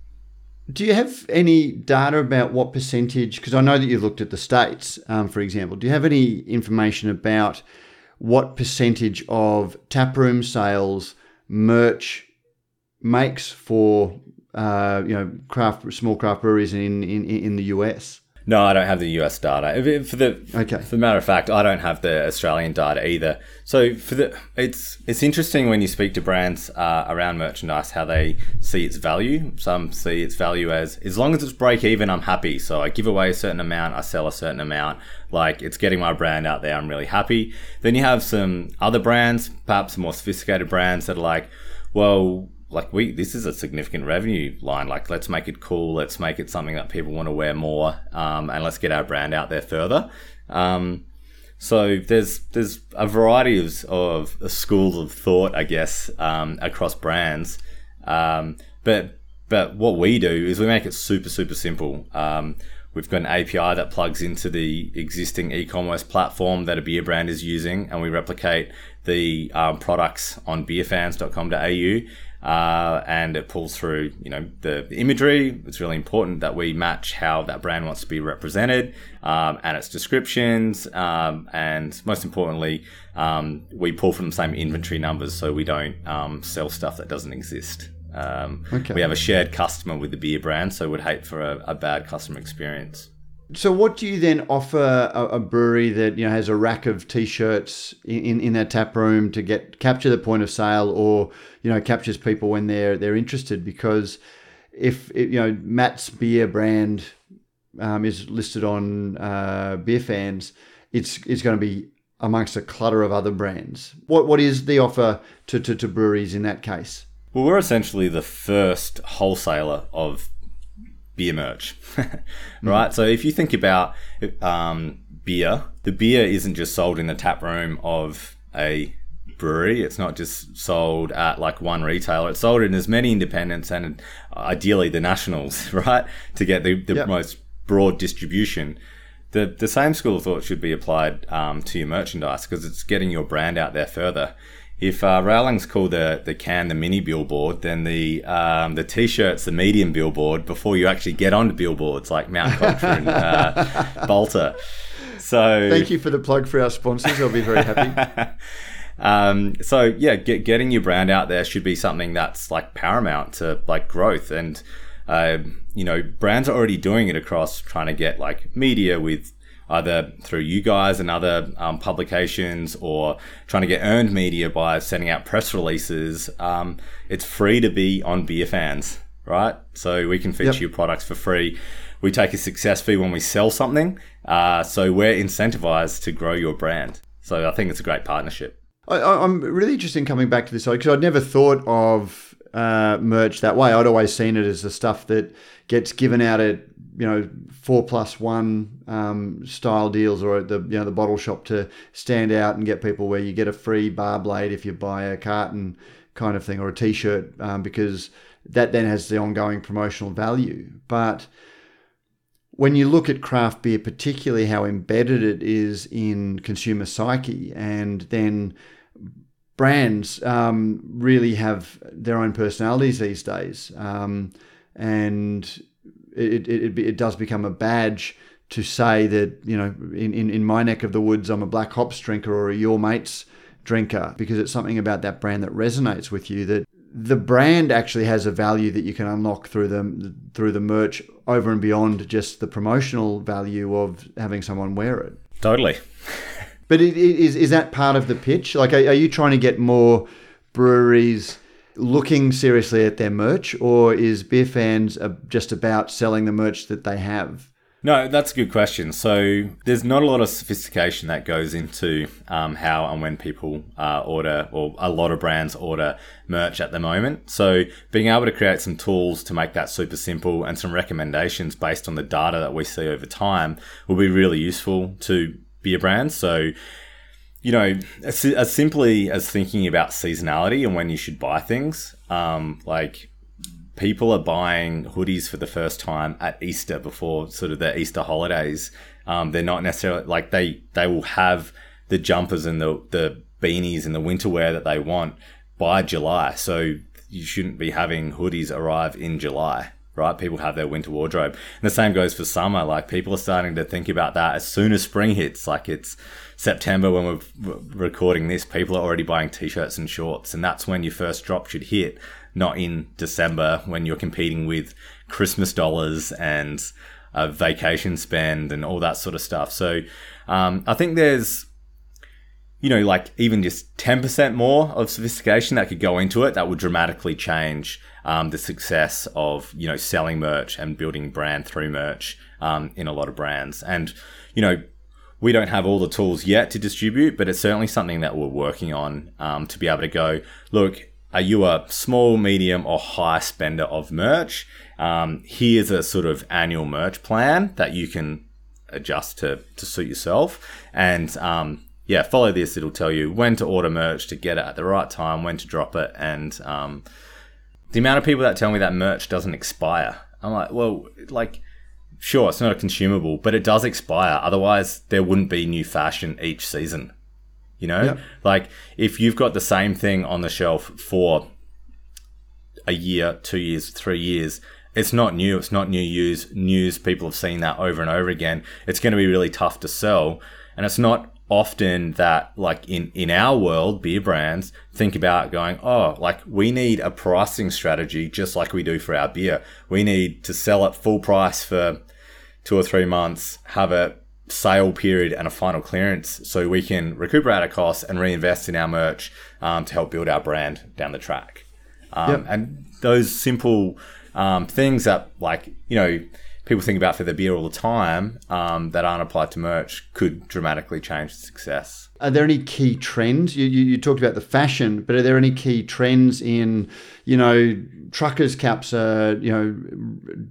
Do you have any data about what percentage? Because I know that you looked at the states, um, for example. Do you have any information about what percentage of taproom sales merch makes for uh, you know craft small craft breweries in, in in the US? No, I don't have the US data. For the okay. for the matter of fact, I don't have the Australian data either. So for the it's it's interesting when you speak to brands uh, around merchandise how they see its value. Some see its value as as long as it's break even, I'm happy. So I give away a certain amount, I sell a certain amount. Like it's getting my brand out there, I'm really happy. Then you have some other brands, perhaps more sophisticated brands that are like, well, like we this is a significant revenue line. Like let's make it cool. Let's make it something that people want to wear more um, and let's get our brand out there further. Um, so there's there's a variety of, of schools of thought i guess um, across brands. Um, but but what we do is we make it super super simple. Um, We've got an API that plugs into the existing e-commerce platform that a beer brand is using, and we replicate the um, products on beerfans.com.au uh, and it pulls through, you know, the, imagery. It's really important that we match how that brand wants to be represented um, and its descriptions. Um, and most importantly, um, we pull from the same inventory numbers so we don't um, sell stuff that doesn't exist. Um, okay. We have a shared customer with the beer brand, so we'd hate for a, a bad customer experience. So, what do you then offer a, a, brewery that you know has a rack of t-shirts in, in their tap room to get capture the point of sale, or you know captures people when they're they're interested? Because if you know Matt's beer brand um, is listed on uh, beer fans, it's it's going to be amongst a clutter of other brands. What what is the offer to, to, to breweries in that case? Well, we're essentially the first wholesaler of beer merch, right? Mm. So if you think about um, beer, the beer isn't just sold in the tap room of a brewery. It's not just sold at like one retailer. It's sold in as many independents and ideally the nationals, right? To get the, the yep. most broad distribution. The, the same school of thought should be applied um, to your merchandise because it's getting your brand out there further if uh, railings call the, the can the mini billboard, then the um, the t-shirt's the medium billboard before you actually get onto billboards like Mountain Culture and uh, Bolter. So thank you for the plug for our sponsors. I'll be very happy. um, so yeah, get, getting your brand out there should be something that's like paramount to like growth and. Uh, you know, brands are already doing it across trying to get like media with either through you guys and other um, publications or trying to get earned media by sending out press releases, um, it's free to be on Beer Fans, right? So we can feature yep. your products for free. We take a success fee when we sell something. Uh, so we're incentivized to grow your brand. So I think it's a great partnership. I, am really interested in coming back to this because I'd never thought of uh, merch that way. I'd always seen it as the stuff that gets given out at you know four plus one um, style deals or the you know the bottle shop to stand out and get people where you get a free bar blade if you buy a carton kind of thing or a t-shirt um, because that then has the ongoing promotional value. But when you look at craft beer particularly how embedded it is in consumer psyche and then brands um, really have their own personalities these days um, and it, it, it, does become a badge to say that, you know, in, in, in my neck of the woods, I'm a Black Hops drinker or a your mate's drinker because it's something about that brand that resonates with you that the brand actually has a value that you can unlock through the through the merch over and beyond just the promotional value of having someone wear it. Totally. but it, it, is is that part of the pitch? Like, are, are you trying to get more breweries looking seriously at their merch, or is beer fans just about selling the merch that they have? No, that's a good question. So there's not a lot of sophistication that goes into um, how and when people uh, order, or a lot of brands order merch at the moment. So being able to create some tools to make that super simple and some recommendations based on the data that we see over time will be really useful to beer brands. So you know, as, as, simply as thinking about seasonality and when you should buy things, um, like people are buying hoodies for the first time at Easter before sort of the Easter holidays. Um, they're not necessarily like they they will have the jumpers and the the beanies and the winter wear that they want by July. So you shouldn't be having hoodies arrive in July, right? People have their winter wardrobe. And the same goes for summer. Like people are starting to think about that as soon as spring hits. Like it's September when we're recording this, people are already buying t-shirts and shorts. And that's when your first drop should hit, not in December when you're competing with Christmas dollars and vacation spend and all that sort of stuff. So um, I think there's you know, like even just 10% more of sophistication that could go into it, that would dramatically change um, the success of, you know, selling merch and building brand through merch um, in a lot of brands. And, you know, we don't have all the tools yet to distribute, but it's certainly something that we're working on um, to be able to go, look, are you a small, medium, or high spender of merch? Um, here's a sort of annual merch plan that you can adjust to, to suit yourself. And, um, yeah, follow this. It'll tell you when to order merch to get it at the right time, when to drop it, and um, the amount of people that tell me that merch doesn't expire. I'm like, well, like, sure, it's not a consumable, but it does expire. Otherwise, there wouldn't be new fashion each season. You know, yep. like if you've got the same thing on the shelf for a year, two years, three years, it's not new. It's not new use news. People have seen that over and over again. It's going to be really tough to sell, and it's not often that like in in our world beer brands think about going oh like we need a pricing strategy just like we do for our beer we need to sell at full price for two or three months have a sale period and a final clearance so we can recuperate our costs and reinvest in our merch um, to help build our brand down the track um, yep. and those simple um, things that like you know people think about for their beer all the time um, that aren't applied to merch could dramatically change the success. Are there any key trends? You, you, you, talked about the fashion, but are there any key trends in, you know, truckers' caps are, you know,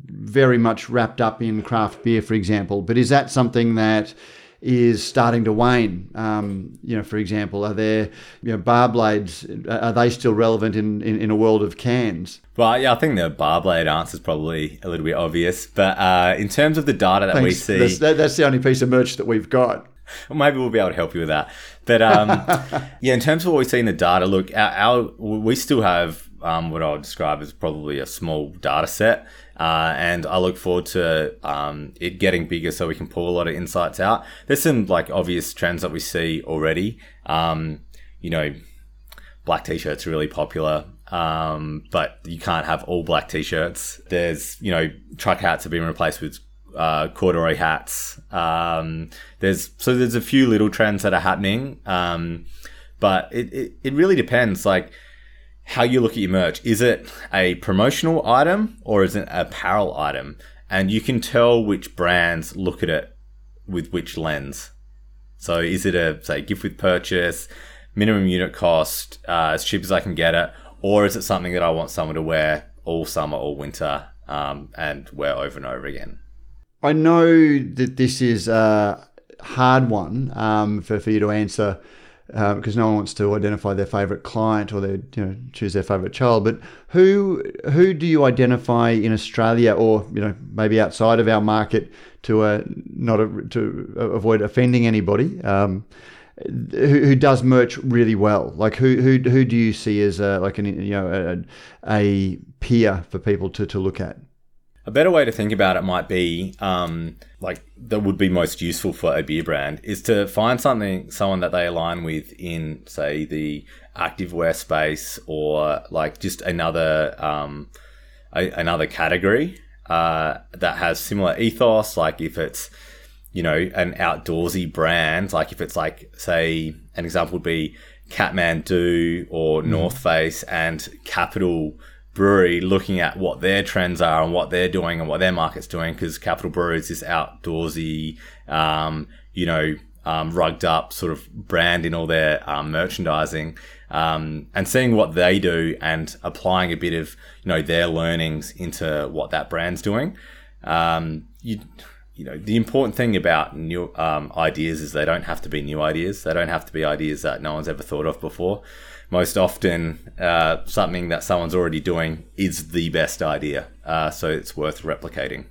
very much wrapped up in craft beer, for example. But is that something that is starting to wane. Um, you know, for example, are there you know bar blades? Are they still relevant in, in, in, a world of cans? Well, yeah, I think the bar blade answer is probably a little bit obvious. But uh, in terms of the data that Thanks. we see, that's, that, that's the only piece of merch that we've got. Well, maybe we'll be able to help you with that. But um, yeah, in terms of what we see in the data, look, our, our we still have um, what I would describe as probably a small data set. Uh, and I look forward to um, it getting bigger so we can pull a lot of insights out. There's some like obvious trends that we see already. Um, you know, black t-shirts are really popular, um, but you can't have all black t-shirts. There's you know truck hats have been replaced with uh, corduroy hats. Um, there's so there's a few little trends that are happening, um, but it, it it really depends. Like how you look at your merch. Is it a promotional item or is it an apparel item? And you can tell which brands look at it with which lens. So is it a say gift with purchase, minimum unit cost, uh, as cheap as I can get it, or is it something that I want someone to wear all summer or winter um, and wear over and over again? I know that this is a hard one um, for, for you to answer because um, no one wants to identify their favorite client or they you know choose their favorite child. But who who do you identify in Australia or you know maybe outside of our market to uh, not a, to avoid offending anybody? Um, who, who, does merch really well? Like who who who do you see as a, like an you know a, a peer for people to, to look at? A better way to think about it might be um, like that would be most useful for a beer brand is to find something, someone that they align with in, say, the activewear space or like just another um, a, another category uh, that has similar ethos. Like if it's you know an outdoorsy brand, like if it's like say an example would be Kathmandu or mm. North Face and Capital brewery looking at what their trends are and what they're doing and what their market's doing because Capital Brewery is this outdoorsy, um, you know, um, rugged up sort of brand in all their um, merchandising um, and seeing what they do and applying a bit of, you know, their learnings into what that brand's doing. Um, you, you know, the important thing about new um, ideas is they don't have to be new ideas. They don't have to be ideas that no one's ever thought of before most often uh, something that someone's already doing is the best idea. Uh, so it's worth replicating.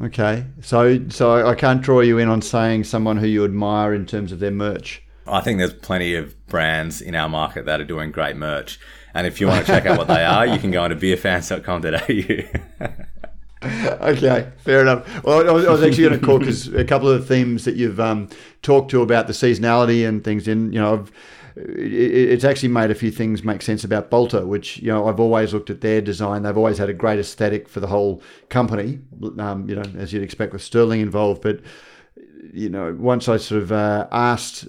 Okay, so so I can't draw you in on saying someone who you admire in terms of their merch. I think there's plenty of brands in our market that are doing great merch. And if you want to check out what they are, you can go into beerfans.com.au. okay, fair enough. Well, I was, I was actually going to call because a couple of the themes that you've um, talked to about the seasonality and things. In you know, I've, it's actually made a few things make sense about Bolter, which you know I've always looked at their design. They've always had a great aesthetic for the whole company. Um, you know, as you'd expect with Sterling involved, but you know, once I sort of uh, asked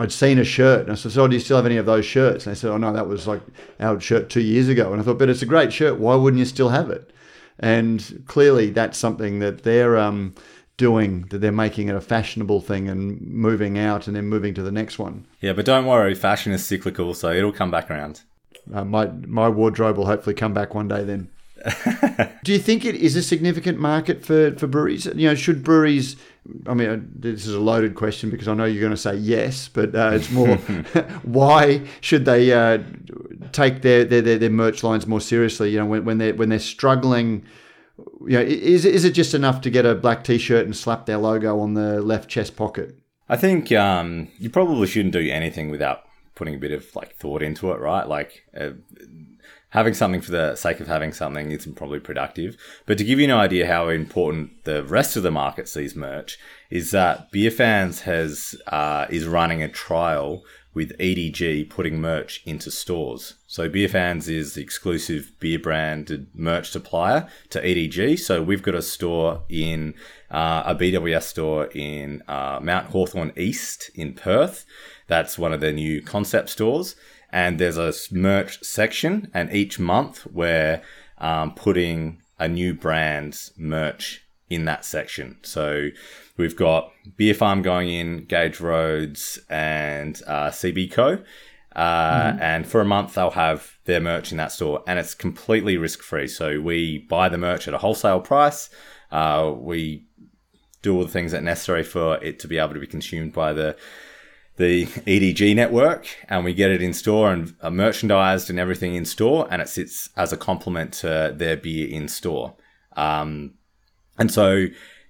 I'd seen a shirt and I said, So, do you still have any of those shirts? And they said, Oh, no, that was like our shirt two years ago. And I thought, But it's a great shirt. Why wouldn't you still have it? And clearly, that's something that they're um, doing, that they're making it a fashionable thing and moving out and then moving to the next one. Yeah, but don't worry, fashion is cyclical, so it'll come back around. Uh, my, my wardrobe will hopefully come back one day then. Do you think it is a significant market for, for breweries? You know, should breweries? I mean, uh, this is a loaded question because I know you're going to say yes, but uh, it's more why should they uh, take their, their, their their merch lines more seriously? You know, when, when they when they're struggling. You know, is is it just enough to get a black T-shirt and slap their logo on the left chest pocket? I think um, you probably shouldn't do anything without putting a bit of like thought into it, right? Like uh, having something for the sake of having something isn't probably productive. But to give you an idea how important the rest of the market sees merch is that Beer Fans has uh, is running a trial with EDG putting merch into stores. So Beer Fans is the exclusive beer branded merch supplier to EDG. So we've got a store in uh, a BWS store in uh, Mount Hawthorn East in Perth. That's one of their new concept stores and there's a merch section, and each month we're um, putting a new brand's merch in that section. So we've got Beer Farm going in, Gage Roads, and uh, CB Co. Uh, mm-hmm. And for a month, they'll have their merch in that store, and it's completely risk free. So we buy the merch at a wholesale price. Uh, we do all the things that are necessary for it to be able to be consumed by the the EDG network and we get it in store and uh, merchandised and everything in store, and it sits as a complement to their beer in store. Um, and so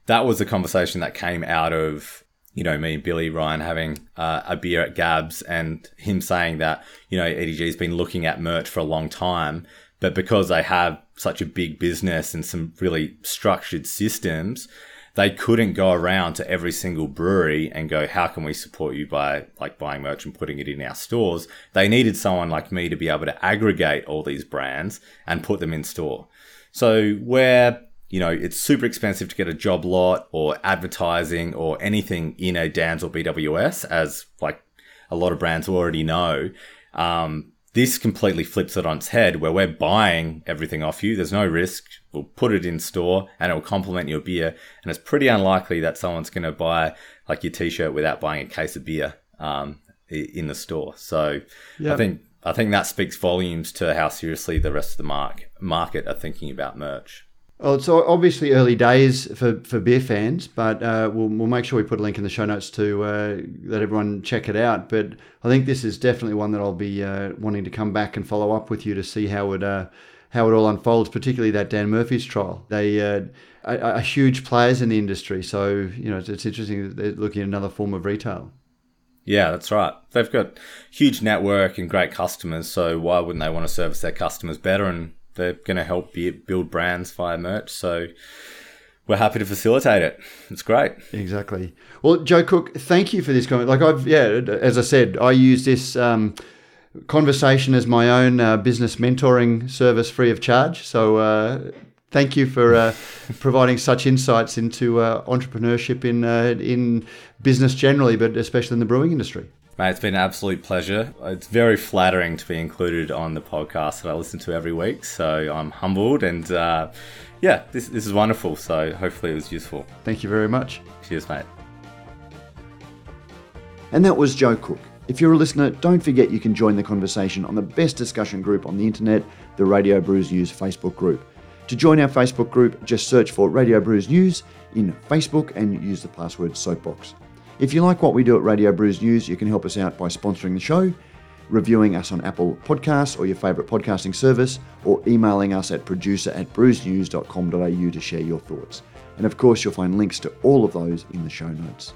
that was the conversation that came out of you know me and Billy Ryan having uh, a beer at Gabs and him saying that you know EDG's been looking at merch for a long time, but because they have such a big business and some really structured systems, they couldn't go around to every single brewery and go, how can we support you by like buying merch and putting it in our stores? They needed someone like me to be able to aggregate all these brands and put them in store. So where you know, it's super expensive to get a job lot or advertising or anything in a Dan's or BWS, as like a lot of brands already know. Um, this completely flips it on its head where we're buying everything off you. There's no risk. We'll put it in store and it will complement your beer. And it's pretty unlikely that someone's going to buy like your t-shirt without buying a case of beer um, in the store. So yep. I think I think that speaks volumes to how seriously the rest of the mark, market are thinking about merch. Well, it's obviously early days for, for beer fans, but uh, we'll, we'll make sure we put a link in the show notes to uh, let everyone check it out. But I think this is definitely one that I'll be uh, wanting to come back and follow up with you to see how it uh, how it all unfolds, particularly that Dan Murphy's trial. They uh, are, are, huge players in the industry, so you know it's, it's interesting that they're looking at another form of retail. Yeah, that's right. They've got huge network and great customers, so why wouldn't they want to service their customers better and they're going to help build brands via merch. So we're happy to facilitate it. It's great. Exactly. Well, Joe Cook, thank you for this comment. Like I've, yeah, as I said, I use this um, conversation as my own uh, business mentoring service free of charge. So uh, thank you for uh, providing such insights into uh, entrepreneurship in uh, in business generally, but especially in the brewing industry. Mate, it's been an absolute pleasure. It's very flattering to be included on the podcast that I listen to every week. So I'm humbled and uh, yeah, this, this is wonderful. So hopefully it was useful. Thank you very much. Cheers, mate. And that was Joe Cook. If you're a listener, don't forget you can join the conversation on the best discussion group on the internet, the Radio Brews News Facebook group. To join our Facebook group, just search for Radio Brews News in Facebook and use the password Soapbox. If you like what we do at Radio Brews News, you can help us out by sponsoring the show, reviewing us on Apple Podcasts or your favourite podcasting service, or emailing us at producer at brewsnews.com.au to share your thoughts. And of course, you'll find links to all of those in the show notes.